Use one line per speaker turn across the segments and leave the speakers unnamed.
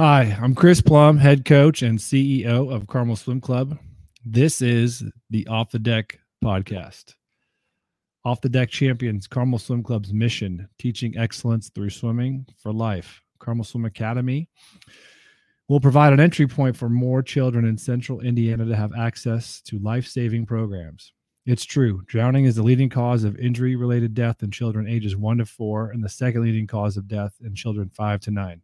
Hi, I'm Chris Plumb, head coach and CEO of Carmel Swim Club. This is the Off the Deck podcast. Off the Deck Champions, Carmel Swim Club's mission, teaching excellence through swimming for life. Carmel Swim Academy will provide an entry point for more children in central Indiana to have access to life saving programs. It's true, drowning is the leading cause of injury related death in children ages one to four, and the second leading cause of death in children five to nine.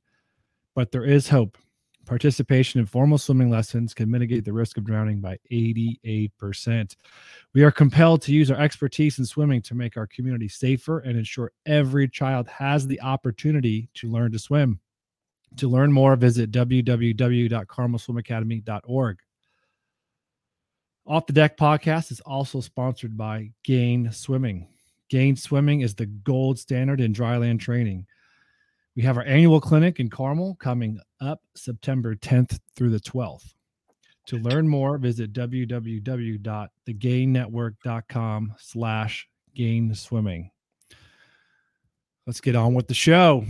But there is hope. Participation in formal swimming lessons can mitigate the risk of drowning by 88%. We are compelled to use our expertise in swimming to make our community safer and ensure every child has the opportunity to learn to swim. To learn more, visit www.carmelswimacademy.org. Off the Deck podcast is also sponsored by Gain Swimming. Gain Swimming is the gold standard in dryland training. We have our annual clinic in Carmel coming up September 10th through the 12th. To learn more, visit www.thegainnetwork.com slash gain swimming. Let's get on with the show.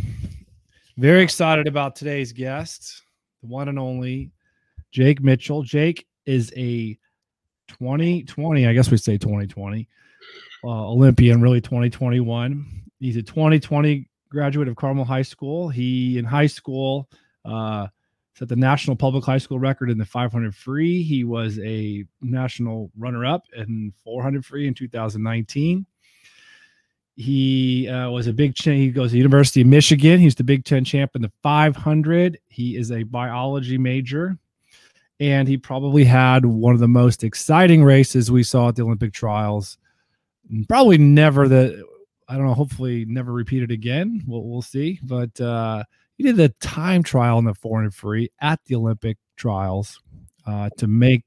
Very excited about today's guest, the one and only Jake Mitchell. Jake is a 2020, I guess we say 2020, uh, Olympian, really 2021. He's a 2020 graduate of Carmel High School. He in high school uh, set the national public high school record in the 500 free. He was a national runner-up in 400 free in 2019. He uh, was a big champ. He goes to University of Michigan. He's the Big Ten champ in the 500. He is a biology major, and he probably had one of the most exciting races we saw at the Olympic trials. Probably never the I don't know. Hopefully, never repeat it again. We'll we'll see. But uh, he did the time trial in the 400 free at the Olympic trials uh, to make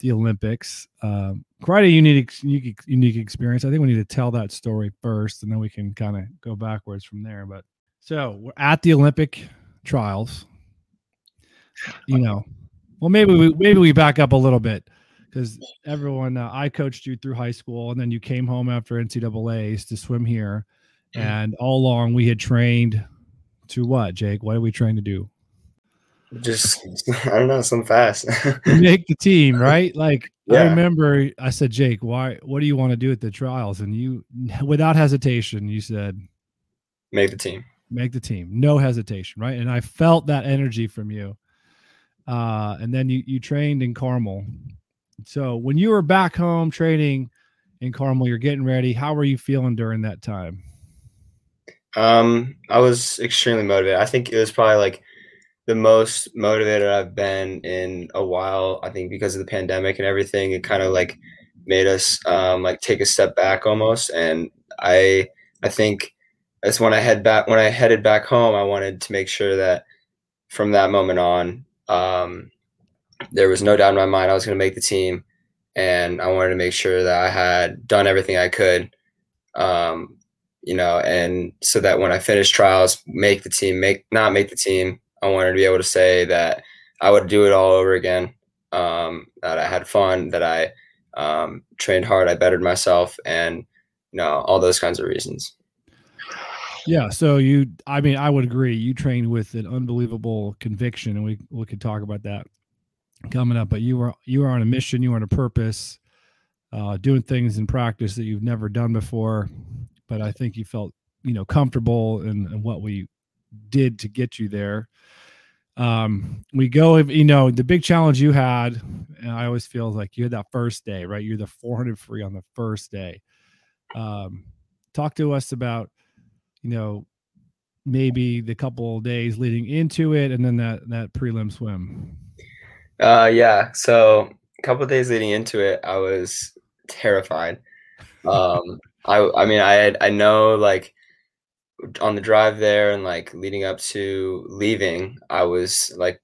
the Olympics. Um, quite a unique, unique, unique experience. I think we need to tell that story first, and then we can kind of go backwards from there. But so we're at the Olympic trials. You know, well, maybe we maybe we back up a little bit because everyone uh, I coached you through high school, and then you came home after NCAA's to swim here, mm. and all along we had trained to what, Jake? What are we trying to do?
Just I don't know, some fast.
make the team, right? Like yeah. I remember I said, Jake, why? What do you want to do at the trials? And you, without hesitation, you said,
make the team.
Make the team, no hesitation, right? And I felt that energy from you. Uh, and then you you trained in Carmel so when you were back home training in Carmel, you're getting ready. How were you feeling during that time?
Um, I was extremely motivated. I think it was probably like the most motivated I've been in a while. I think because of the pandemic and everything, it kind of like made us um, like take a step back almost. And I I think that's when I head back when I headed back home. I wanted to make sure that from that moment on, um, there was no doubt in my mind I was going to make the team, and I wanted to make sure that I had done everything I could, um, you know, and so that when I finished trials, make the team, make not make the team, I wanted to be able to say that I would do it all over again, um, that I had fun, that I um, trained hard, I bettered myself, and you know all those kinds of reasons.
Yeah, so you, I mean, I would agree. You trained with an unbelievable conviction, and we we could talk about that coming up, but you were you were on a mission, you were on a purpose, uh, doing things in practice that you've never done before. But I think you felt you know comfortable in, in what we did to get you there. Um, we go, you know, the big challenge you had, and I always feel like you had that first day, right? You're the 400 free on the first day. Um, talk to us about, you know, maybe the couple days leading into it, and then that that prelim swim.
Uh, yeah. So a couple days leading into it, I was terrified. Um, I I mean, I had, I know like on the drive there and like leading up to leaving, I was like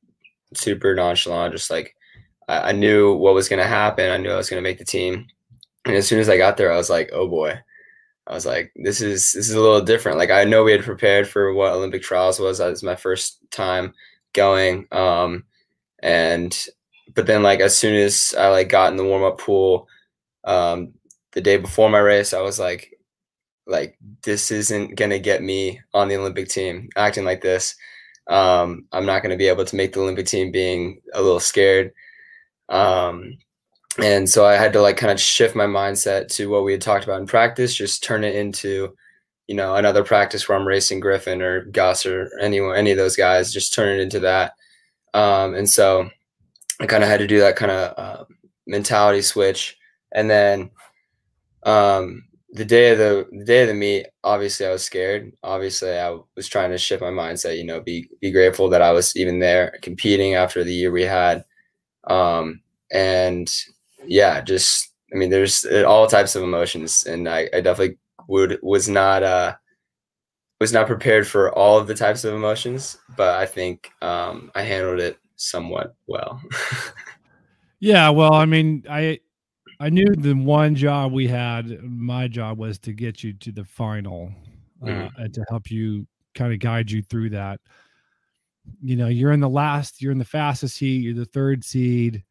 super nonchalant, just like I, I knew what was gonna happen. I knew I was gonna make the team, and as soon as I got there, I was like, oh boy. I was like, this is this is a little different. Like I know we had prepared for what Olympic trials was. That was my first time going. Um, and but then like as soon as I like got in the warm up pool, um, the day before my race, I was like, like this isn't gonna get me on the Olympic team acting like this. um, I'm not to be able to make the Olympic team being a little scared. Um, and so I had to like kind of shift my mindset to what we had talked about in practice, just turn it into, you know, another practice where I'm racing Griffin or Gus or anyone, any of those guys, just turn it into that. Um, and so I kind of had to do that kind of uh, mentality switch. And then um, the day of the, the day of the meet, obviously I was scared. Obviously, I was trying to shift my mindset. You know, be be grateful that I was even there competing after the year we had. Um, and yeah, just I mean, there's all types of emotions, and I, I definitely would was not uh was not prepared for all of the types of emotions, but I think um, I handled it somewhat well.
yeah, well, I mean, I I knew the one job we had, my job was to get you to the final uh, mm-hmm. and to help you kind of guide you through that. You know, you're in the last, you're in the fastest heat, you're the third seed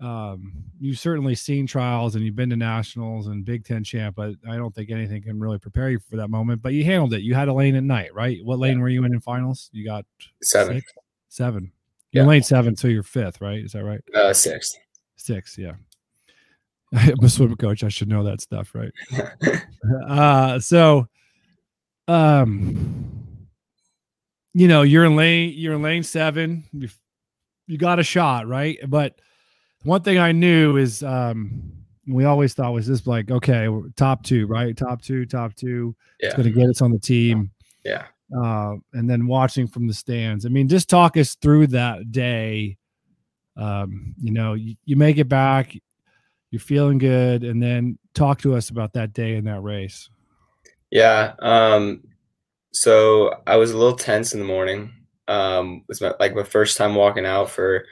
um, you've certainly seen trials and you've been to nationals and Big Ten champ, but I don't think anything can really prepare you for that moment. But you handled it. You had a lane at night, right? What lane yeah. were you in in finals? You got
seven.
Six? Seven. You're yeah. lane seven, so you're fifth, right? Is that right?
Uh, six.
Six, yeah. I'm a swim coach. I should know that stuff, right? uh, so, um, you know, you're in lane, you're in lane seven. You, you got a shot, right? But one thing I knew is um, we always thought was this like okay, top two, right? Top two, top two. Yeah. It's going to get us on the team.
Yeah.
Uh, and then watching from the stands. I mean, just talk us through that day. Um, you know, you, you make it back, you're feeling good, and then talk to us about that day in that race.
Yeah. Um, so I was a little tense in the morning. Um, it was my, like my first time walking out for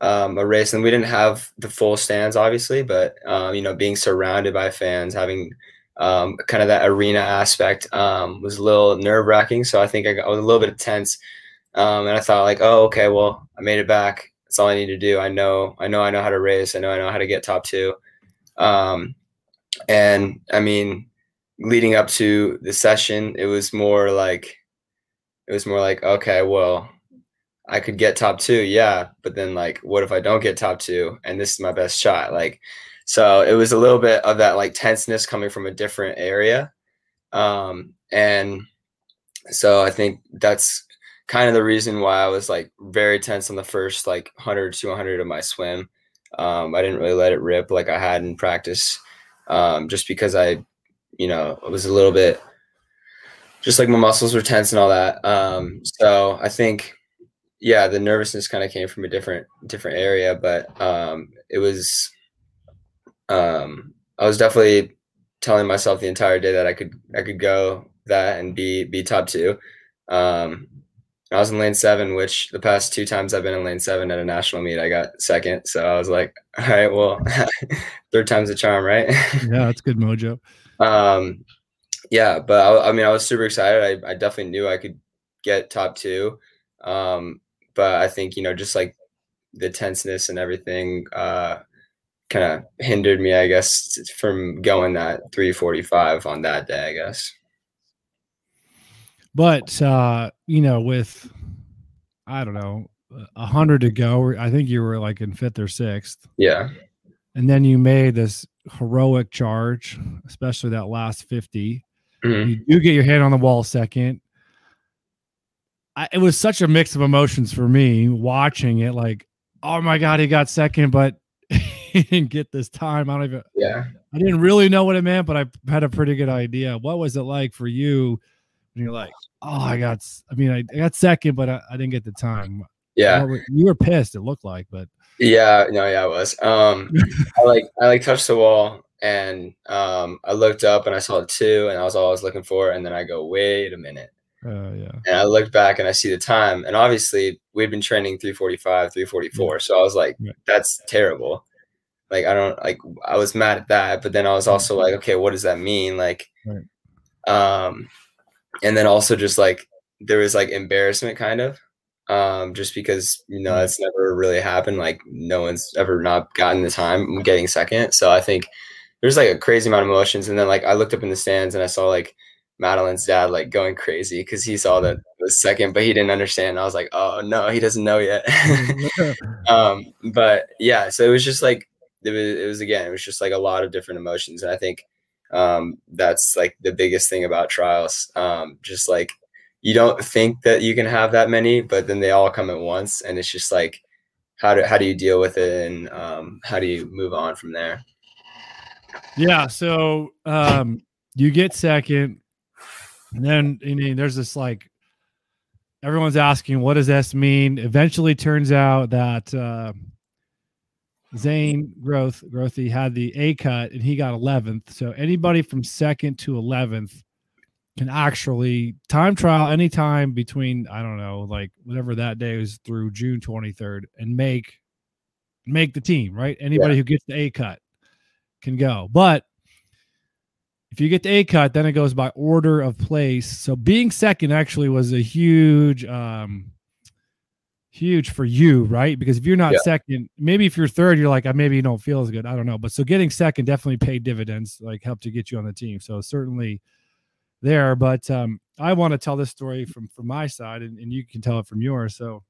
um, a race, and we didn't have the full stands, obviously, but um, you know, being surrounded by fans, having um, kind of that arena aspect um, was a little nerve wracking. So I think I, got, I was a little bit tense, um, and I thought like, oh, okay, well, I made it back. That's all I need to do. I know, I know, I know how to race. I know, I know how to get top two. Um, and I mean, leading up to the session, it was more like, it was more like, okay, well, I could get top two, yeah, but then like, what if I don't get top two and this is my best shot? Like, so it was a little bit of that like tenseness coming from a different area, um, and so I think that's kind of the reason why I was like very tense on the first like 100 200 of my swim. Um, I didn't really let it rip like I had in practice, um, just because I, you know, it was a little bit just like my muscles were tense and all that. Um, so I think yeah, the nervousness kind of came from a different different area, but um, it was um, I was definitely telling myself the entire day that I could I could go that and be be top two. Um, I was in lane seven, which the past two times I've been in lane seven at a national meet, I got second. So I was like, all right, well, third time's a charm, right?
yeah, that's good mojo.
Um, yeah, but I, I, mean, I was super excited. I, I definitely knew I could get top two. Um, but I think you know just like the tenseness and everything uh, kind of hindered me, I guess, from going that 345 on that day, I guess.
But uh, you know, with I don't know, a hundred to go, I think you were like in fifth or sixth.
Yeah.
And then you made this heroic charge, especially that last 50. Mm-hmm. You do get your head on the wall second. I, it was such a mix of emotions for me watching it. Like, oh my god, he got second, but he didn't get this time. I don't even.
Yeah.
I didn't really know what it meant, but I had a pretty good idea. What was it like for you? When you're like, oh, I got. I mean, I, I got second, but I, I, didn't get the time.
Yeah.
You were pissed. It looked like, but.
Yeah. No. Yeah. I was. Um. I like. I like touched the wall and um. I looked up and I saw two, and that was all I was looking for and then I go, wait a minute
uh, yeah.
And I looked back and I see the time, and obviously we'd been training 345, 344. Yeah. So I was like, yeah. that's terrible. Like I don't like I was mad at that, but then I was also like, okay, what does that mean? Like, right. um, and then also just like there was like embarrassment kind of, um, just because you know that's never really happened. Like no one's ever not gotten the time getting second. So I think there's like a crazy amount of emotions, and then like I looked up in the stands and I saw like Madeline's dad like going crazy because he saw that it was second, but he didn't understand. I was like, oh no, he doesn't know yet. um, but yeah, so it was just like it was, it was again, it was just like a lot of different emotions, and I think um, that's like the biggest thing about trials. Um, just like you don't think that you can have that many, but then they all come at once, and it's just like how do how do you deal with it, and um, how do you move on from there?
Yeah, so um, you get second and then I mean, there's this like everyone's asking, what does this mean? Eventually, turns out that uh, Zane Growth Grothe had the A cut and he got 11th. So anybody from second to 11th can actually time trial anytime between I don't know, like whatever that day is through June 23rd and make make the team, right? Anybody yeah. who gets the A cut can go. But if you get the A cut, then it goes by order of place. So being second actually was a huge, um, huge for you, right? Because if you're not yeah. second, maybe if you're third, you're like, I maybe you don't feel as good. I don't know. But so getting second definitely paid dividends, like helped to get you on the team. So certainly there. But um, I want to tell this story from from my side, and, and you can tell it from yours. So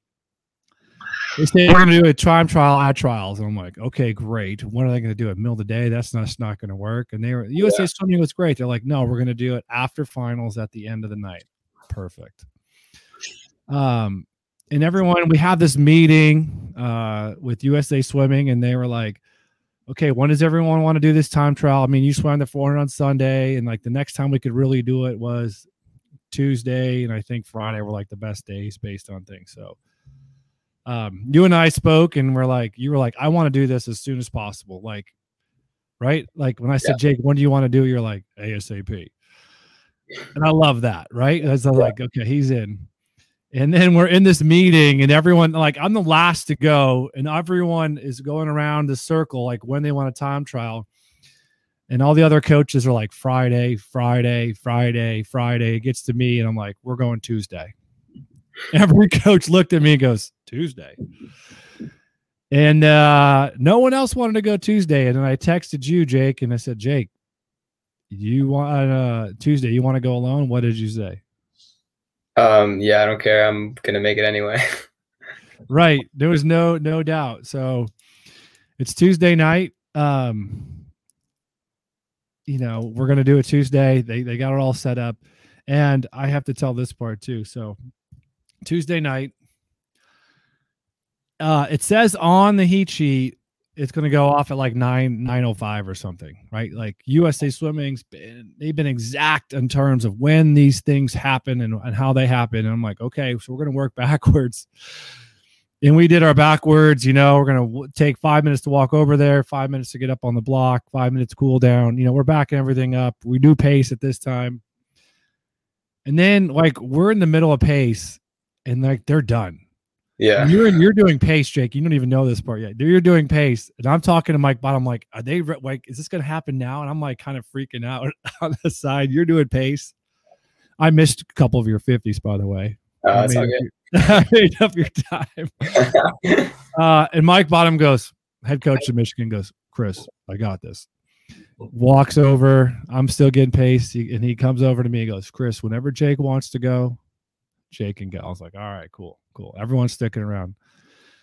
they say we're going to do a time trial at trials. And I'm like, okay, great. When are they going to do it? Middle of the day? That's not, that's not going to work. And they were, USA yeah. Swimming was great. They're like, no, we're going to do it after finals at the end of the night. Perfect. Um, and everyone, we had this meeting uh, with USA Swimming, and they were like, okay, when does everyone want to do this time trial? I mean, you swam the 400 on Sunday, and like the next time we could really do it was Tuesday, and I think Friday were like the best days based on things. So, um, you and I spoke and we're like, you were like, I want to do this as soon as possible. Like, right? Like when I said, yeah. Jake, when do you want to do it? You're like, ASAP. And I love that, right? As I'm yeah. like, okay, he's in. And then we're in this meeting, and everyone, like, I'm the last to go, and everyone is going around the circle, like when they want a time trial. And all the other coaches are like, Friday, Friday, Friday, Friday. It gets to me, and I'm like, we're going Tuesday. Every coach looked at me and goes, Tuesday. And uh, no one else wanted to go Tuesday. And then I texted you, Jake, and I said, Jake, you want uh, Tuesday? You want to go alone? What did you say?
Um, yeah, I don't care. I'm gonna make it anyway.
right. There was no no doubt. So it's Tuesday night. Um, you know, we're gonna do it Tuesday. They they got it all set up. And I have to tell this part too. So Tuesday night. Uh, it says on the heat sheet it's going to go off at like 9 905 or something right? Like usa swimming's been they've been exact in terms of when these things happen and, and how they happen. And i'm like okay so we're going to work backwards. And we did our backwards you know we're going to take five minutes to walk over there five minutes to get up on the block five minutes cool down. You know we're backing everything up. We do pace at this time. And then like we're in the middle of pace and like they're done.
Yeah.
And you're you're doing pace, Jake. You don't even know this part yet. You're doing pace, and I'm talking to Mike Bottom. Like, are they like? Is this gonna happen now? And I'm like, kind of freaking out on the side. You're doing pace. I missed a couple of your fifties, by the way.
Oh, that's
I made, I made up your time. uh, and Mike Bottom goes, head coach of Michigan goes, Chris, I got this. Walks over. I'm still getting pace, and he comes over to me. and goes, Chris, whenever Jake wants to go, Jake and go. I was like, all right, cool, cool. Everyone's sticking around.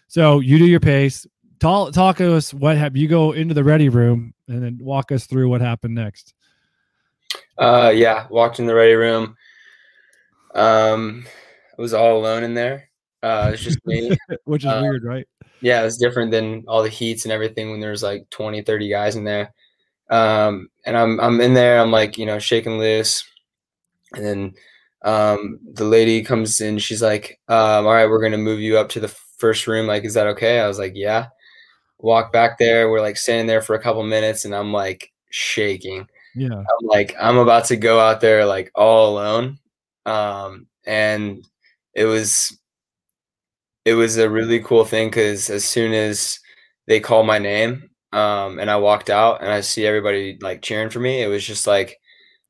So you do your pace. Talk, talk to us. What have you go into the ready room and then walk us through what happened next?
Uh, yeah, walked in the ready room. Um, I was all alone in there. Uh, it's just me,
which is uh, weird, right?
Yeah, it's different than all the heats and everything when there's like 20, 30 guys in there. Um, and I'm I'm in there. I'm like you know shaking loose, and then um, the lady comes in. She's like, um, "All right, we're gonna move you up to the first room. Like, is that okay?" I was like, "Yeah." Walk back there. We're like standing there for a couple minutes, and I'm like shaking.
Yeah.
I'm like, I'm about to go out there like all alone. Um, and it was it was a really cool thing because as soon as they called my name um, and I walked out and I see everybody like cheering for me, it was just like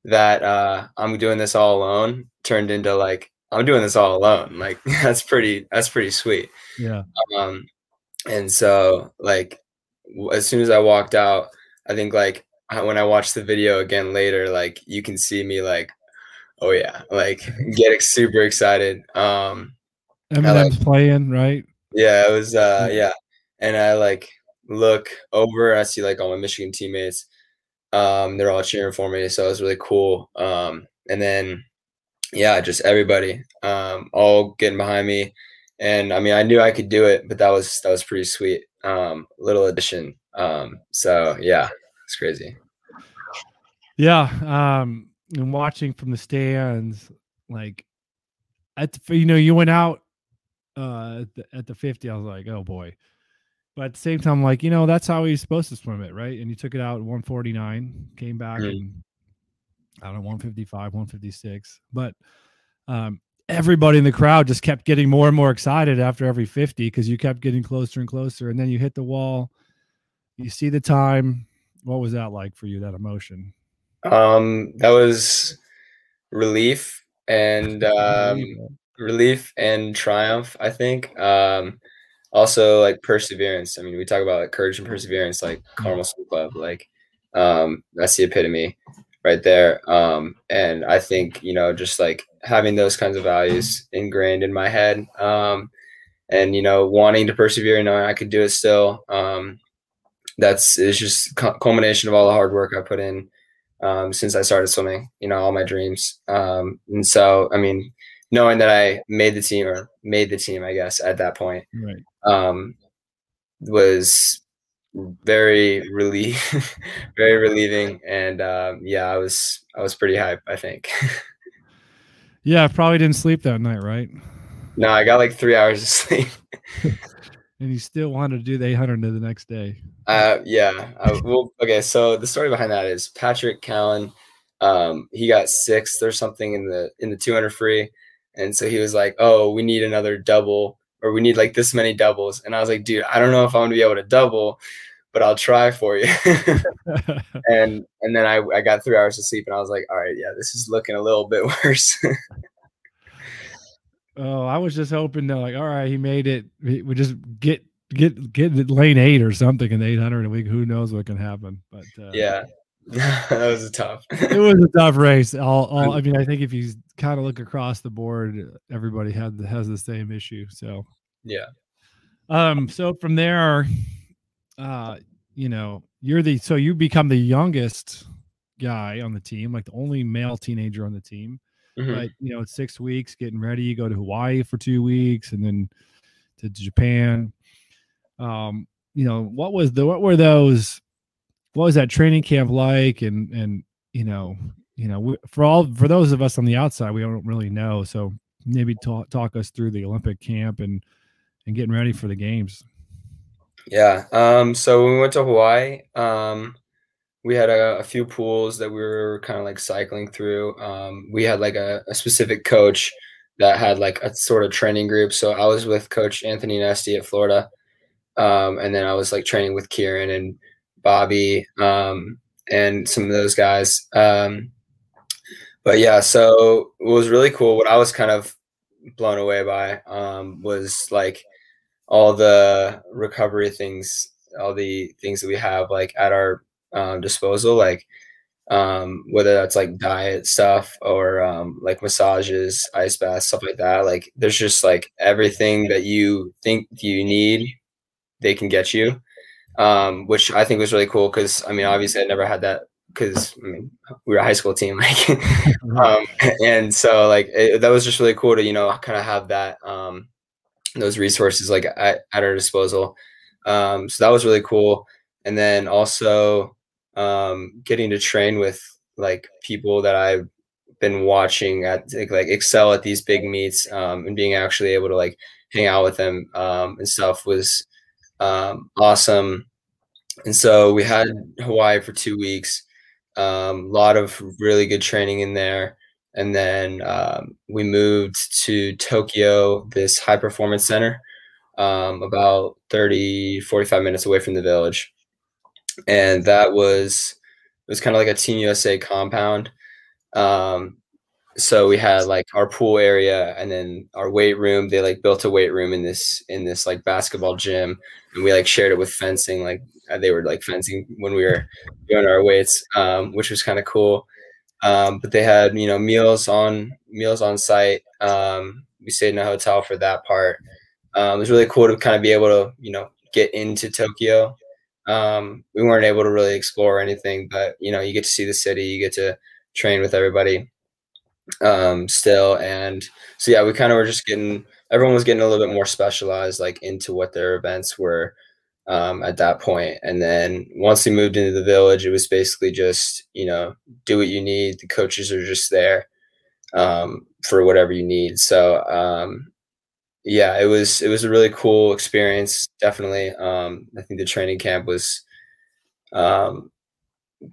that uh, I'm doing this all alone turned into like I'm doing this all alone. Like that's pretty that's pretty sweet.
Yeah.
Um and so like as soon as I walked out, I think like when I watched the video again later, like you can see me like oh yeah, like get super excited. Um,
Eminem's like, playing, right?
Yeah, it was. uh Yeah, and I like look over. I see like all my Michigan teammates. Um, they're all cheering for me, so it was really cool. Um, and then yeah, just everybody, um, all getting behind me. And I mean, I knew I could do it, but that was that was pretty sweet. Um, little addition. Um, so yeah, it's crazy.
Yeah. Um, and watching from the stands, like at the, you know, you went out uh at the, at the 50, I was like, oh boy. But at the same time, like, you know, that's how he's supposed to swim it, right? And he took it out at 149, came back mm-hmm. and I don't know, 155, 156. But um everybody in the crowd just kept getting more and more excited after every 50 because you kept getting closer and closer. And then you hit the wall, you see the time. What was that like for you, that emotion?
Um, that was relief and um, relief and triumph, I think. Um, also like perseverance. I mean, we talk about like courage and perseverance, like Carmel Swim Club, like um, that's the epitome right there. Um, and I think, you know, just like having those kinds of values ingrained in my head, um, and, you know, wanting to persevere and knowing I could do it still. Um, that's, it's just culmination of all the hard work I put in, um, since I started swimming, you know, all my dreams. Um, and so, I mean, knowing that I made the team or made the team, I guess, at that point,
right.
Um, was very relief, very relieving. And um, yeah, I was I was pretty hype. I think.
yeah, I probably didn't sleep that night, right?
No, I got like three hours of sleep.
and you still wanted to do the 800 the next day.
Uh, yeah. I, well, okay. So the story behind that is Patrick Callan. Um, he got sixth or something in the in the 200 free, and so he was like, "Oh, we need another double." Or we need like this many doubles. And I was like, dude, I don't know if I'm gonna be able to double, but I'll try for you. and and then I, I got three hours of sleep and I was like, all right, yeah, this is looking a little bit worse.
oh, I was just hoping to like, all right, he made it. We just get get get lane eight or something in the 800 a week. Who knows what can happen? But
uh, yeah, that was a tough.
it was a tough race. All, all I mean, I think if you kind of look across the board, everybody had has the same issue. So
yeah.
Um. So from there, uh, you know, you're the so you become the youngest guy on the team, like the only male teenager on the team. Mm-hmm. But you know, it's six weeks getting ready. You go to Hawaii for two weeks, and then to Japan. Um, you know, what was the what were those? What was that training camp like? And and you know, you know, for all for those of us on the outside, we don't really know. So maybe talk talk us through the Olympic camp and and getting ready for the games.
Yeah. Um. So when we went to Hawaii, um, we had a, a few pools that we were kind of like cycling through. Um, we had like a, a specific coach that had like a sort of training group. So I was with Coach Anthony Nesty at Florida, um, and then I was like training with Kieran and Bobby um, and some of those guys. Um, but yeah, so it was really cool. What I was kind of blown away by um, was like all the recovery things, all the things that we have like at our um, disposal, like um, whether that's like diet stuff or um, like massages, ice baths, stuff like that. Like there's just like everything that you think you need, they can get you, um, which I think was really cool because I mean obviously I never had that because I mean we were a high school team, like, um, and so like it, that was just really cool to you know kind of have that um, those resources like at, at our disposal. Um, so that was really cool, and then also um, getting to train with like people that I've been watching at like, like excel at these big meets um, and being actually able to like hang out with them um, and stuff was um, awesome. And so we had Hawaii for two weeks a um, lot of really good training in there. And then um, we moved to Tokyo, this high performance center, um, about 30, 45 minutes away from the village. And that was, it was kind of like a Team USA compound. Um, so we had like our pool area and then our weight room. They like built a weight room in this, in this like basketball gym. And we like shared it with fencing, like uh, they were like fencing when we were doing our weights, um, which was kind of cool. Um, but they had you know meals on meals on site. Um, we stayed in a hotel for that part. Um, it was really cool to kind of be able to you know get into Tokyo. Um, we weren't able to really explore anything, but you know you get to see the city, you get to train with everybody um, still, and so yeah, we kind of were just getting everyone was getting a little bit more specialized, like into what their events were um, at that point. And then once we moved into the village, it was basically just you know do what you need. The coaches are just there um, for whatever you need. So um, yeah, it was it was a really cool experience. Definitely, um, I think the training camp was um,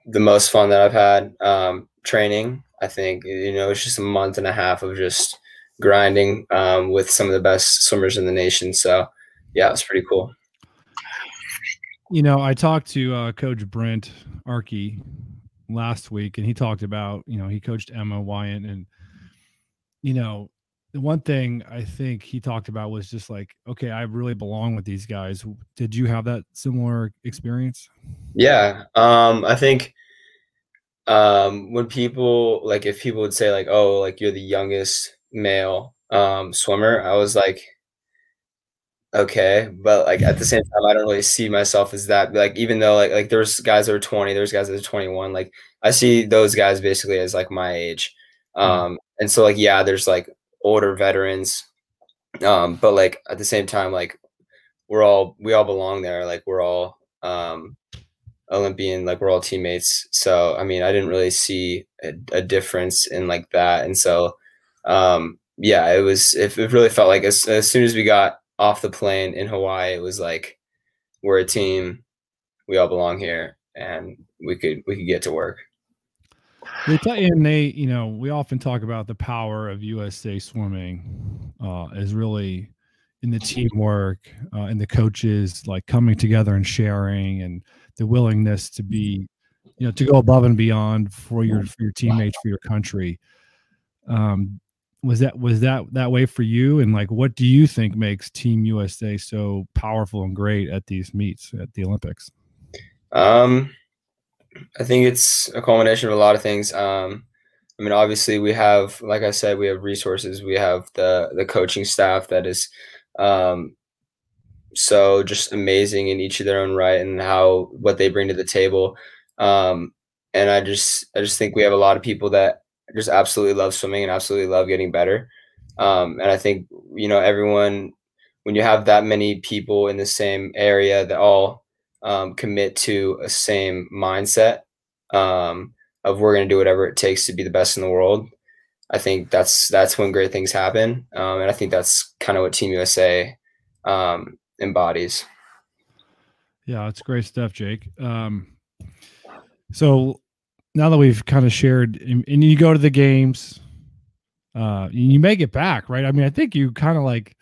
the most fun that I've had um, training. I think you know it's just a month and a half of just grinding um, with some of the best swimmers in the nation. So yeah, it's pretty cool.
You know, I talked to uh, Coach Brent Arckey last week, and he talked about you know he coached Emma Weyant, and you know the one thing I think he talked about was just like, okay, I really belong with these guys. Did you have that similar experience?
Yeah, um, I think um, when people like if people would say like, oh, like you're the youngest male um, swimmer, I was like, okay but like at the same time i don't really see myself as that like even though like like there's guys that are 20 there's guys that are 21 like i see those guys basically as like my age mm. um and so like yeah there's like older veterans um but like at the same time like we're all we all belong there like we're all um olympian like we're all teammates so i mean i didn't really see a, a difference in like that and so um yeah it was it, it really felt like as, as soon as we got off the plane in Hawaii, it was like we're a team, we all belong here, and we could we could get to work.
They tell you, and they, you know, we often talk about the power of USA Swimming uh, is really in the teamwork uh, and the coaches like coming together and sharing and the willingness to be, you know, to go above and beyond for your for your teammates for your country. Um, was that was that that way for you? And like what do you think makes team usa so powerful and great at these meets at the olympics?
Um i think it's a culmination of a lot of things. Um i mean obviously we have like i said we have resources. We have the the coaching staff that is um so just amazing in each of their own right and how what they bring to the table. Um and i just i just think we have a lot of people that just absolutely love swimming and absolutely love getting better. Um, and I think you know everyone when you have that many people in the same area that all um, commit to a same mindset um, of we're going to do whatever it takes to be the best in the world. I think that's that's when great things happen, um, and I think that's kind of what Team USA um, embodies.
Yeah, it's great stuff, Jake. Um, so now that we've kind of shared and, and you go to the games, uh, you make it back, right? I mean, I think you kind of like,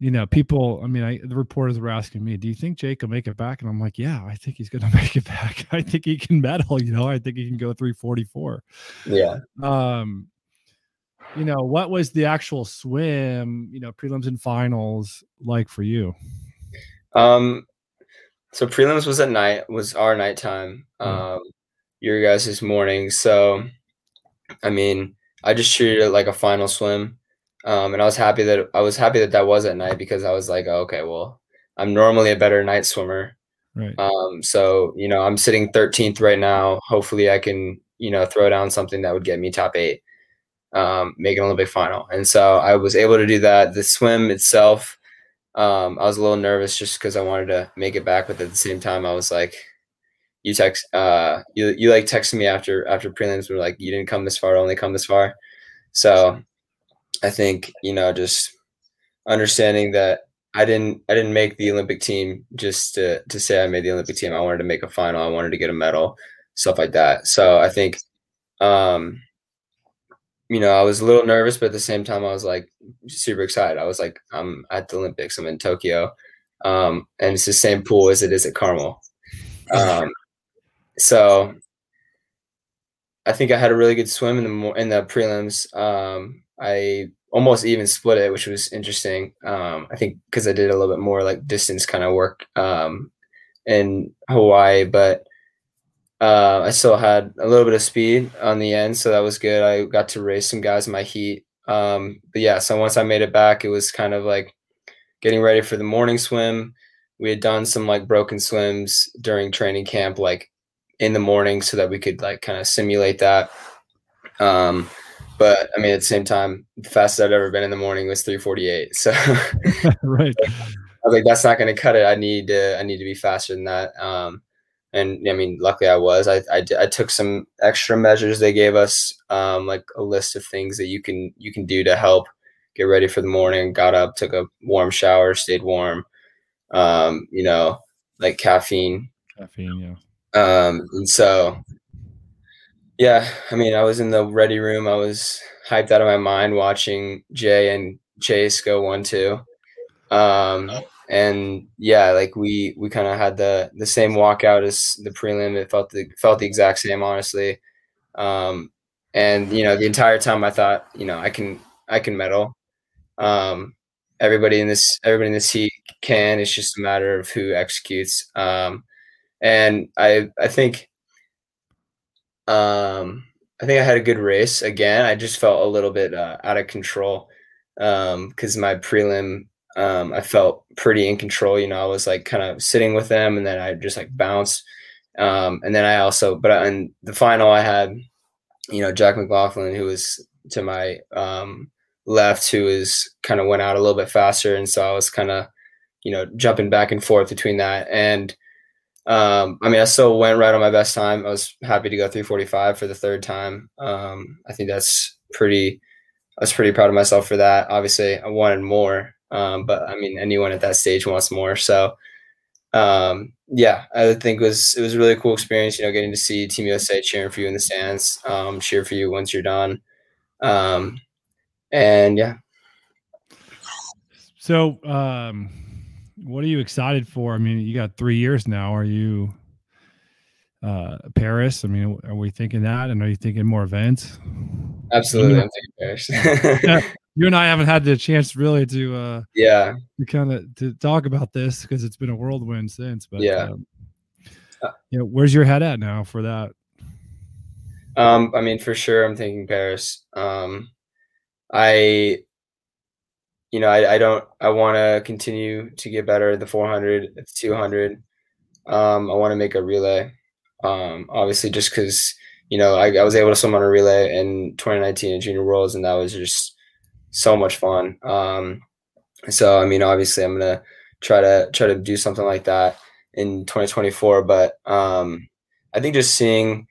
you know, people. I mean, I, the reporters were asking me, "Do you think Jake will make it back?" And I'm like, "Yeah, I think he's going to make it back. I think he can medal. You know, I think he can go 344."
Yeah.
Um, you know, what was the actual swim? You know, prelims and finals like for you?
Um, so prelims was at night. Was our nighttime. Mm. Um, your guys' this morning. So, I mean, I just treated it like a final swim, um, and I was happy that I was happy that that was at night because I was like, oh, okay, well, I'm normally a better night swimmer.
Right.
Um, so you know, I'm sitting 13th right now. Hopefully, I can you know throw down something that would get me top eight, um, make an Olympic final. And so I was able to do that. The swim itself, um, I was a little nervous just because I wanted to make it back, but at the same time, I was like, you text uh you you like texted me after after prelims were like you didn't come this far only come this far. So i think you know just understanding that i didn't i didn't make the olympic team just to to say i made the olympic team. I wanted to make a final. I wanted to get a medal stuff like that. So i think um you know i was a little nervous but at the same time i was like super excited. I was like i'm at the olympics. I'm in tokyo. Um and it's the same pool as it is at carmel. Um so I think I had a really good swim in the in the prelims. Um, I almost even split it, which was interesting. Um, I think because I did a little bit more like distance kind of work um, in Hawaii, but uh, I still had a little bit of speed on the end, so that was good. I got to race some guys in my heat. Um, but yeah, so once I made it back, it was kind of like getting ready for the morning swim. We had done some like broken swims during training camp, like in the morning, so that we could like kind of simulate that. Um, but I mean, at the same time, the fastest I've ever been in the morning was 348. So
right.
I was like, that's not going to cut it. I need to, I need to be faster than that. Um, and I mean, luckily I was. I, I, I took some extra measures they gave us, um, like a list of things that you can you can do to help get ready for the morning. Got up, took a warm shower, stayed warm. Um, you know, like caffeine.
Caffeine,
yeah. Um, and so, yeah, I mean, I was in the ready room. I was hyped out of my mind watching Jay and Chase go one two. Um, and yeah, like we we kind of had the the same walkout as the prelim. It felt the felt the exact same, honestly. Um, and you know, the entire time I thought, you know, I can I can medal. Um, everybody in this everybody in this heat can. It's just a matter of who executes. Um, and I I think um, I think I had a good race again. I just felt a little bit uh, out of control because um, my prelim um, I felt pretty in control. You know, I was like kind of sitting with them, and then I just like bounced. Um, and then I also, but in the final, I had, you know, Jack McLoughlin, who was to my um, left, who is kind of went out a little bit faster, and so I was kind of, you know, jumping back and forth between that. And um, I mean, I still went right on my best time. I was happy to go 345 for the third time. Um, I think that's pretty. I was pretty proud of myself for that. Obviously, I wanted more, um, but I mean, anyone at that stage wants more. So, um, yeah, I think it was it was a really cool experience. You know, getting to see Team USA cheering for you in the stands, um, cheer for you once you're done, um, and yeah.
So, what are you excited for? I mean, you got three years now. Are you uh, Paris? I mean, are we thinking that? And are you thinking more events?
Absolutely, I'm thinking Paris.
yeah, you and I haven't had the chance really to uh
yeah
to kind of to talk about this because it's been a whirlwind since. But
yeah,
um, you know, where's your head at now for that?
Um, I mean, for sure, I'm thinking Paris. Um, I, you know, I, I don't. I want to continue to get better at the 400, at the 200. Um, I want to make a relay. Um, obviously, just because you know I, I was able to swim on a relay in 2019 in Junior Worlds, and that was just so much fun. Um, so I mean, obviously, I'm gonna try to try to do something like that in 2024. But um, I think just seeing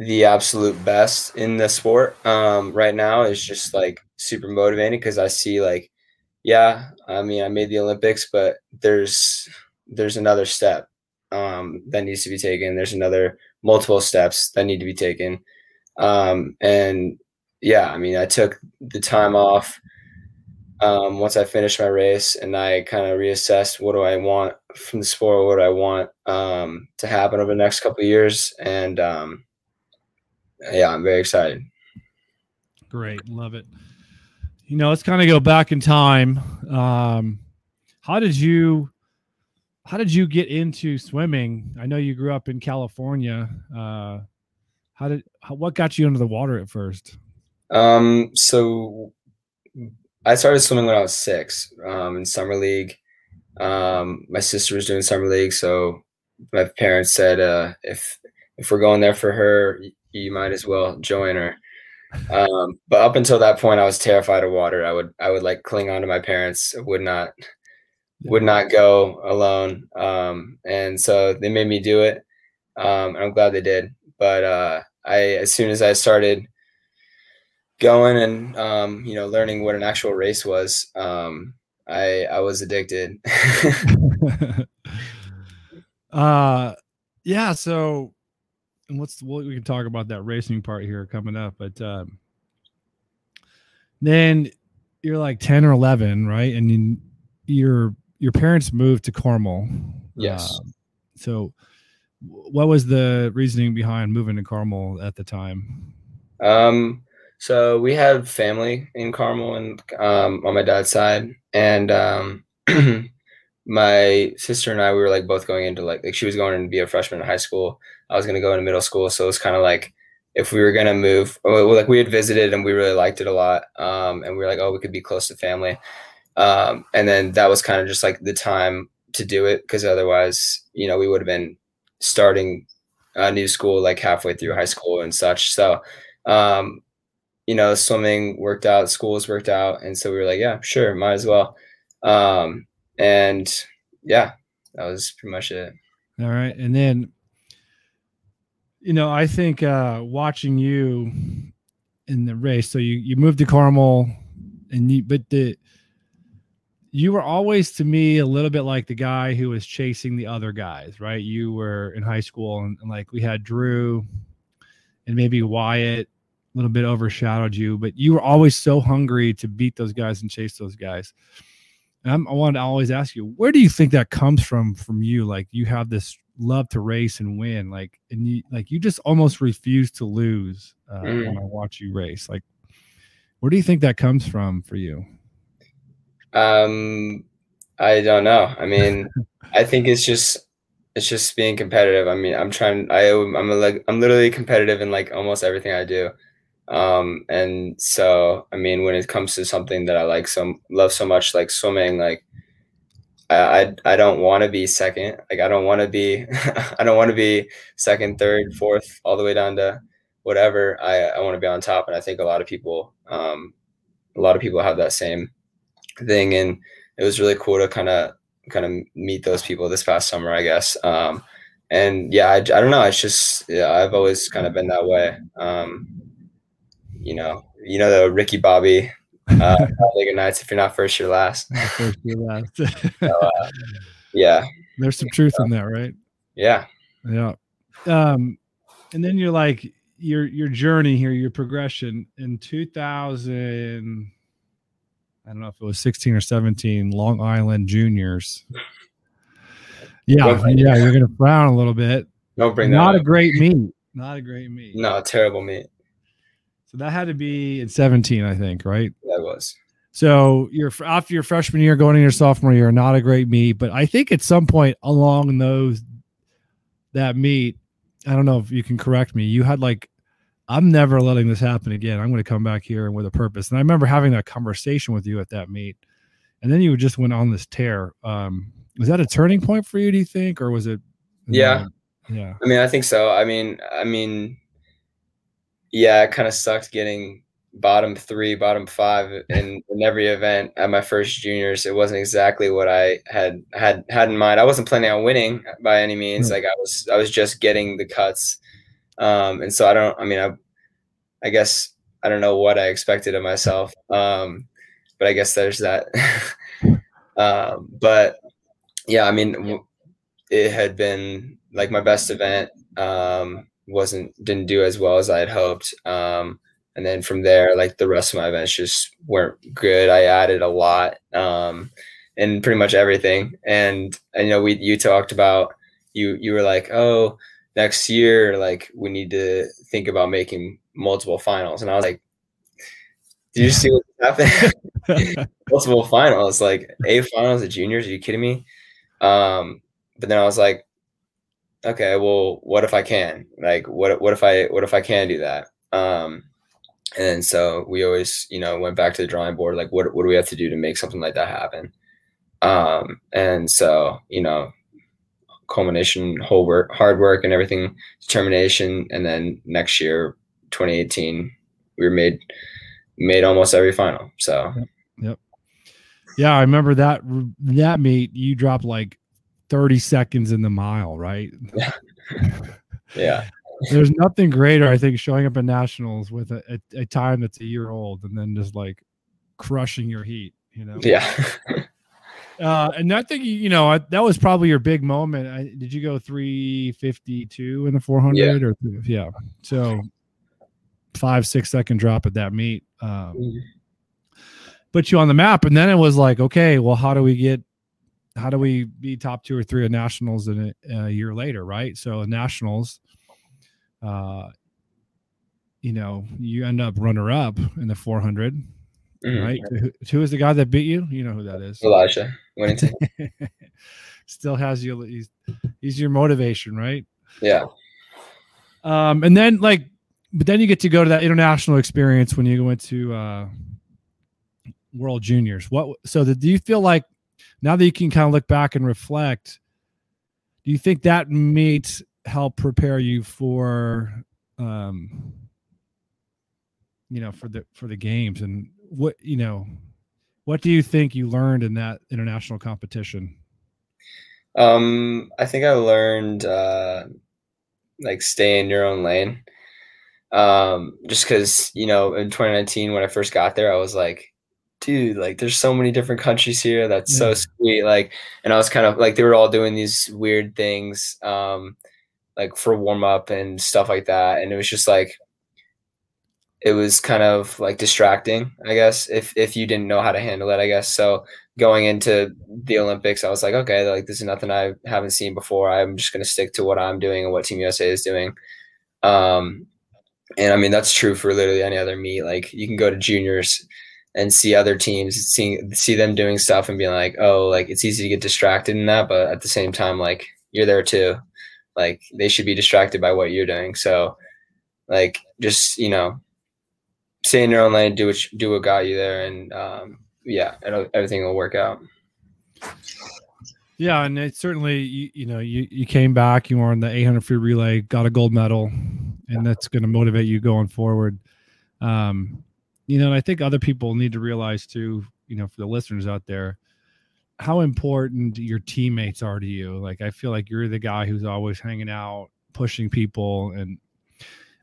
the absolute best in the sport um, right now is just like super motivating because I see like, yeah, I mean, I made the Olympics, but there's there's another step um, that needs to be taken. There's another multiple steps that need to be taken. Um, and yeah, I mean, I took the time off um, once I finished my race, and I kind of reassessed what do I want from the sport, what do I want um, to happen over the next couple years, and um, yeah, I'm very excited.
Great, love it. You know, let's kind of go back in time. Um, how did you? How did you get into swimming? I know you grew up in California. Uh, how did how, what got you into the water at first?
Um, so I started swimming when I was six um, in summer league. Um, my sister was doing summer league, so my parents said, uh, if if we're going there for her, you might as well join her. Um, but up until that point, I was terrified of water. I would I would like cling on to my parents. Would not would not go alone. Um, and so they made me do it. Um, and I'm glad they did. But uh, I as soon as I started going and um, you know learning what an actual race was um, i i was addicted
uh yeah so and what's well, we can talk about that racing part here coming up but um then you're like 10 or 11 right? And you, your your parents moved to carmel
yes. Uh,
so what was the reasoning behind moving to carmel at the time?
Um so we had family in Carmel and um, on my dad's side, and um, my sister and I we were like both going into like like she was going to be a freshman in high school. I was gonna go into middle school. So it was kind of like if we were gonna move, well, like we had visited and we really liked it a lot, um, and we were like, oh, we could be close to family, um, and then that was kind of just like the time to do it because otherwise, you know, we would have been starting a new school like halfway through high school and such. So, um, you know, swimming worked out, schools worked out, and so we were like, yeah, sure, might as well. Um, and yeah, that was pretty much it.
All right, and then you know, I think uh, watching you in the race. So you you moved to Carmel, and you but the you were always to me a little bit like the guy who was chasing the other guys, right? You were in high school, and, and like we had Drew, and maybe Wyatt a little bit overshadowed you, but you were always so hungry to beat those guys and chase those guys. And I'm, I wanted to always ask you, where do you think that comes from? From you, like you have this love to race and win like and you like you just almost refuse to lose uh, mm. when i watch you race like where do you think that comes from for you
um i don't know i mean i think it's just it's just being competitive i mean i'm trying i i'm a, like i'm literally competitive in like almost everything i do um and so i mean when it comes to something that i like so love so much like swimming like I I don't want to be second. Like I don't want to be I don't want to be second, third, fourth, all the way down to whatever. I I want to be on top, and I think a lot of people um a lot of people have that same thing, and it was really cool to kind of kind of meet those people this past summer, I guess. Um, and yeah, I, I don't know. It's just yeah, I've always kind of been that way. Um, you know, you know the Ricky Bobby uh, Talladega Nights. If you're not first, you're last. first, you're last. so, uh, yeah,
there's some truth in that, right?
Yeah,
yeah. Um, and then you're like your your journey here, your progression in 2000. I don't know if it was 16 or 17, Long Island Juniors. Yeah, yeah, you're gonna frown a little bit.
Don't bring that
Not
a
great meet. Not a great meet.
No, terrible meet.
So that had to be in 17, I think, right?
That was.
So you're after your freshman year, going into your sophomore year, not a great meet, but I think at some point along those that meet, I don't know if you can correct me. You had like, I'm never letting this happen again. I'm going to come back here and with a purpose. And I remember having that conversation with you at that meet, and then you just went on this tear. Um, was that a turning point for you? Do you think, or was it?
Yeah,
yeah.
I mean, I think so. I mean, I mean, yeah, it kind of sucked getting bottom three, bottom five in, in every event at my first juniors. It wasn't exactly what I had had had in mind. I wasn't planning on winning by any means. Mm-hmm. Like I was, I was just getting the cuts, um, and so I don't. I mean, I, I guess I don't know what I expected of myself, um, but I guess there's that. um, but yeah, I mean, it had been like my best event. Um, wasn't didn't do as well as I had hoped. Um, and then from there, like the rest of my events just weren't good. I added a lot um, and pretty much everything. And, and you know, we you talked about you you were like, oh, next year, like we need to think about making multiple finals. And I was like, do you see what happened? multiple finals, like A finals at juniors. Are you kidding me? Um, but then I was like, okay, well, what if I can? Like, what what if I what if I can do that? Um, and so we always, you know, went back to the drawing board. Like, what what do we have to do to make something like that happen? Um, and so, you know, culmination, whole work, hard work, and everything, determination, and then next year, 2018, we were made made almost every final. So,
yep. yep. Yeah, I remember that that meet. You dropped like 30 seconds in the mile, right?
yeah.
There's nothing greater, I think, showing up at nationals with a, a, a, time that's a year old and then just like crushing your heat, you know?
Yeah.
uh, and I think, you know, that was probably your big moment. I, did you go 352 in the 400 yeah. or yeah. So five, six second drop at that meet. Um, mm-hmm. Put you on the map. And then it was like, okay, well, how do we get how do we be top two or three of nationals in a, a year later, right? So nationals, uh, you know, you end up runner up in the 400, mm-hmm. right? Who, who is the guy that beat you? You know who that is?
Elijah Winnington.
Still has you. He's, he's your motivation, right?
Yeah.
Um, and then like, but then you get to go to that international experience when you went to uh, World Juniors. What? So that do you feel like now that you can kind of look back and reflect? Do you think that meet help prepare you for, um, you know, for the for the games and what you know? What do you think you learned in that international competition?
Um, I think I learned uh, like stay in your own lane. Um, just because you know in 2019 when I first got there, I was like, dude, like there's so many different countries here. That's yeah. so sweet. Like, and I was kind of like they were all doing these weird things, um, like for warm up and stuff like that, and it was just like it was kind of like distracting, I guess, if if you didn't know how to handle it, I guess. So going into the Olympics, I was like, okay, like this is nothing I haven't seen before. I'm just gonna stick to what I'm doing and what Team USA is doing. Um, and I mean that's true for literally any other meet. Like you can go to juniors and see other teams, seeing see them doing stuff and being like, oh, like it's easy to get distracted in that, but at the same time, like you're there too. Like they should be distracted by what you're doing. So like just you know stay in your own lane, do what do what got you there, and um, yeah, everything will work out.
Yeah, and it certainly you, you know you you came back, you were on the 800 free relay, got a gold medal, and that's going to motivate you going forward. Um, you know, and I think other people need to realize too, you know, for the listeners out there, how important your teammates are to you. Like I feel like you're the guy who's always hanging out, pushing people, and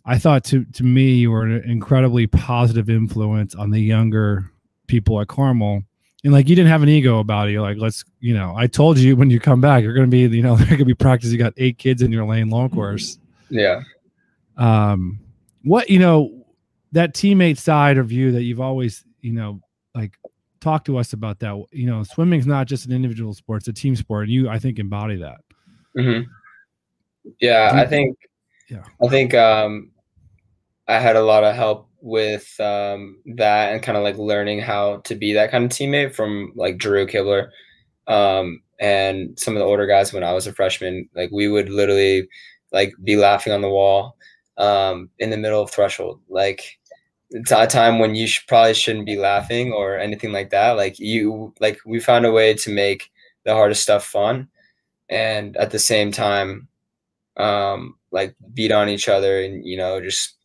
I thought to to me you were an incredibly positive influence on the younger people at Carmel. And like you didn't have an ego about it. You're like, let's, you know, I told you when you come back, you're gonna be, you know, they're gonna be practice. You got eight kids in your lane long course.
Yeah.
Um, what you know, that teammate side of you that you've always, you know, like talk to us about that. You know, swimming is not just an individual sport; it's a team sport, and you, I think, embody that.
Mm-hmm. Yeah, I think. Yeah, I think um, I had a lot of help with um, that and kind of like learning how to be that kind of teammate from like Drew Kibler um, and some of the older guys when I was a freshman. Like we would literally like be laughing on the wall um, in the middle of threshold. Like a time when you should, probably shouldn't be laughing or anything like that. Like you, like we found a way to make the hardest stuff fun, and at the same time, um, like beat on each other and you know just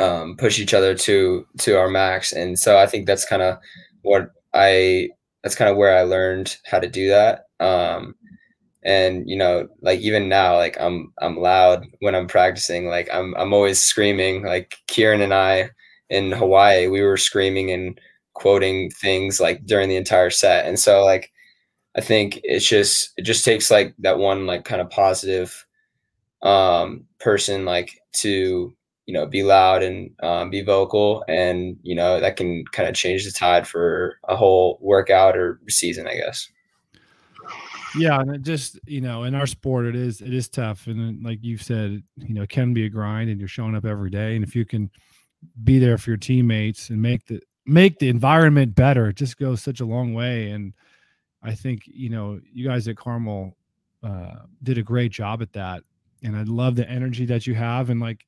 um, push each other to to our max. And so I think that's kind of what I that's kind of where I learned how to do that. Um, and you know, like even now, like I'm I'm loud when I'm practicing. Like I'm I'm always screaming. Like Kieran and I in Hawaii, we were screaming and quoting things like during the entire set. And so like I think it's just it just takes like that one like kind of positive um person like to you know be loud and um, be vocal. And you know that can kind of change the tide for a whole workout or season i guess.
Yeah and it just you know in our sport it is it is tough. And like you said you know it can be a grind and you're showing up every day. And if you can be there for your teammates and make the make the environment better it just goes such a long way and i think you know you guys at carmel uh, did a great job at that and i love the energy that you have and like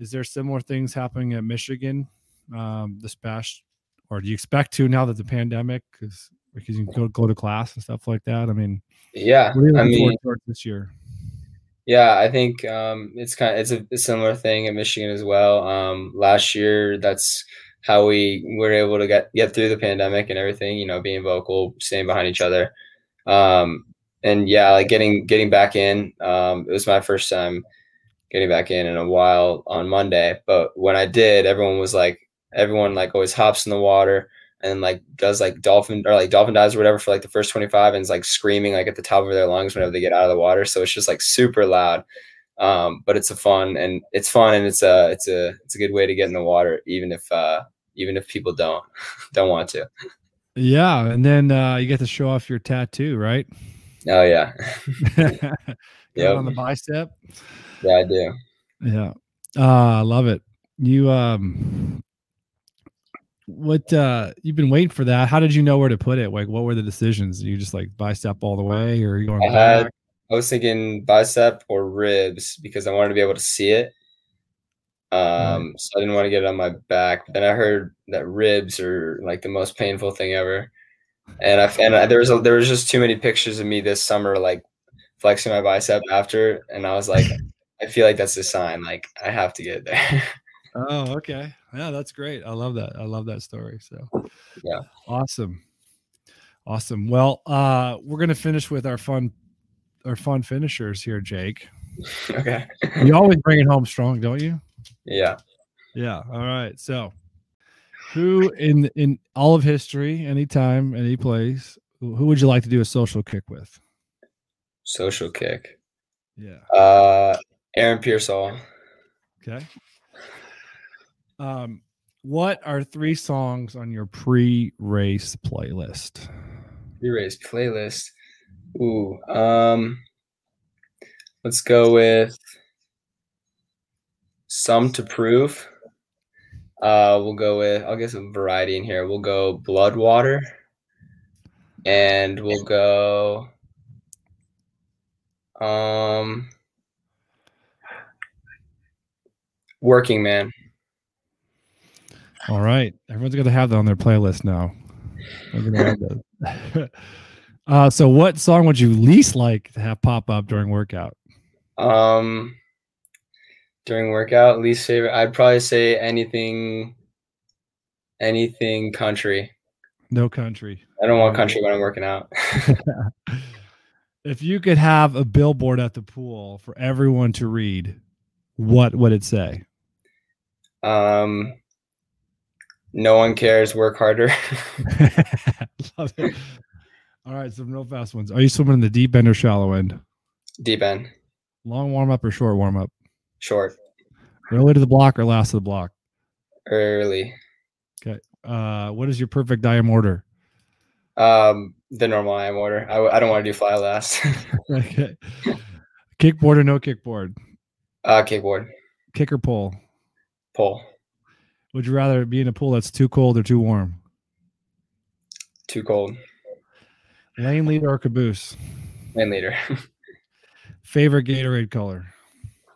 is there similar things happening at Michigan um, this past, or do you expect to now that the pandemic is because you can go go to class and stuff like that? I mean,
yeah, I mean,
this year.
Yeah, I think um, it's kind of it's a, similar thing at Michigan as well. Um, last year, that's how we were able to get get through the pandemic and everything. You know, being vocal, staying behind each other, um, and yeah, like getting getting back in. Um, it was my first time getting back in in a while on Monday. But when I did, everyone was like, everyone like always hops in the water and like does like dolphin or like dolphin dives or whatever for like the first 25 and is like screaming like at the top of their lungs whenever they get out of the water. So it's just like super loud. Um, but it's a fun and it's fun and it's a it's a it's a good way to get in the water even if uh even if people don't don't want to.
Yeah, and then uh you get to show off your tattoo, right?
Oh yeah.
yeah. On the bicep.
Yeah, I do.
Yeah. Uh, I love it. You um what uh you've been waiting for that. How did you know where to put it? Like what were the decisions? You just like bicep all the way or you going
I had I was thinking bicep or ribs because I wanted to be able to see it. Um, so I didn't want to get it on my back. But then I heard that ribs are like the most painful thing ever. And I and I, there was a, there was just too many pictures of me this summer like flexing my bicep after, and I was like, I feel like that's a sign. Like I have to get there.
Oh, okay. Yeah, that's great. I love that. I love that story. So,
Yeah.
awesome, awesome. Well, uh, we're gonna finish with our fun, our fun finishers here, Jake.
okay.
You always bring it home strong, don't you?
Yeah.
Yeah. All right. So, who in in all of history, anytime, any place, who who would you like to do a social kick with?
Social kick.
Yeah.
Uh, Aaron Peirsol.
Okay. Um, what are three songs on your pre-race playlist?
Pre-race playlist. Ooh. Um. Let's go with some to prove. Uh, we'll go with. I'll get some variety in here. We'll go blood water, and we'll go. Um. Working man.
All right, everyone's gonna have that on their playlist now. They're gonna have that. uh, so, what song would you least like to have pop up during workout?
Um, during workout, least favorite. I'd probably say anything, anything country.
No country.
I don't want country when I'm working out.
If you could have a billboard at the pool for everyone to read, what would it say?
um, no one cares. Work harder.
Love it. All right, some real fast ones. Are you swimming in the deep end or shallow end?
Deep end,
Long warm up or short warm up?
short,
Early to the block or last to the block?
early. Okay.
Uh, what is your perfect IM order?
Um, the normal IM order. I don't want to do fly last.
okay. Kickboard or no kickboard?
uh, kickboard,
Kick or pull.
pull?
Would you rather be in a pool that's too cold or too warm?
too cold,
Lane leader or caboose?
lane leader,
Favorite Gatorade color?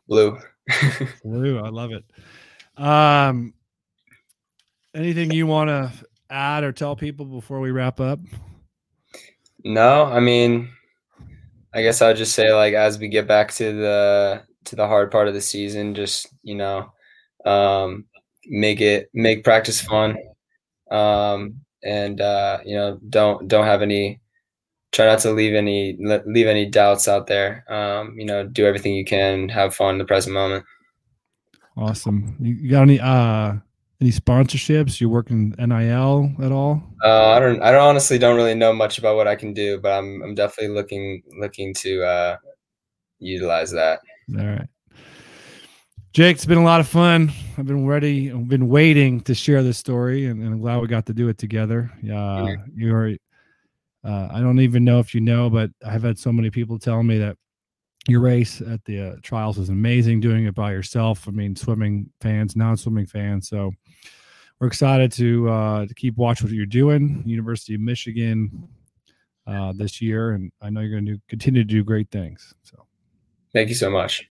blue.
Blue. I love it. Um, anything you want to add or tell people before we wrap up?
No, I mean, I guess I'll just say like as we get back to the to the hard part of the season, just you know, um, make it make practice fun, um, and uh, you know, don't don't have any try not to leave any leave any doubts out there. Um, you know, do everything you can, have fun in the present moment.
Awesome. You, got any uh any sponsorships? You working NIL at all?
Uh, I don't I don't honestly don't really know much about what I can do, but I'm I'm definitely looking looking to uh, utilize that.
All right. Jake, it's been a lot of fun. I've been ready, I've been waiting to share this story, and, and I'm glad we got to do it together. Uh, you're, uh, I don't even know if you know, but I've had so many people tell me that your race at the uh, trials was amazing doing it by yourself. I mean, swimming fans, non swimming fans. So we're excited to, uh, to keep watching what you're doing, University of Michigan uh, this year. And I know you're going to continue to do great things. So.
Thank you so much.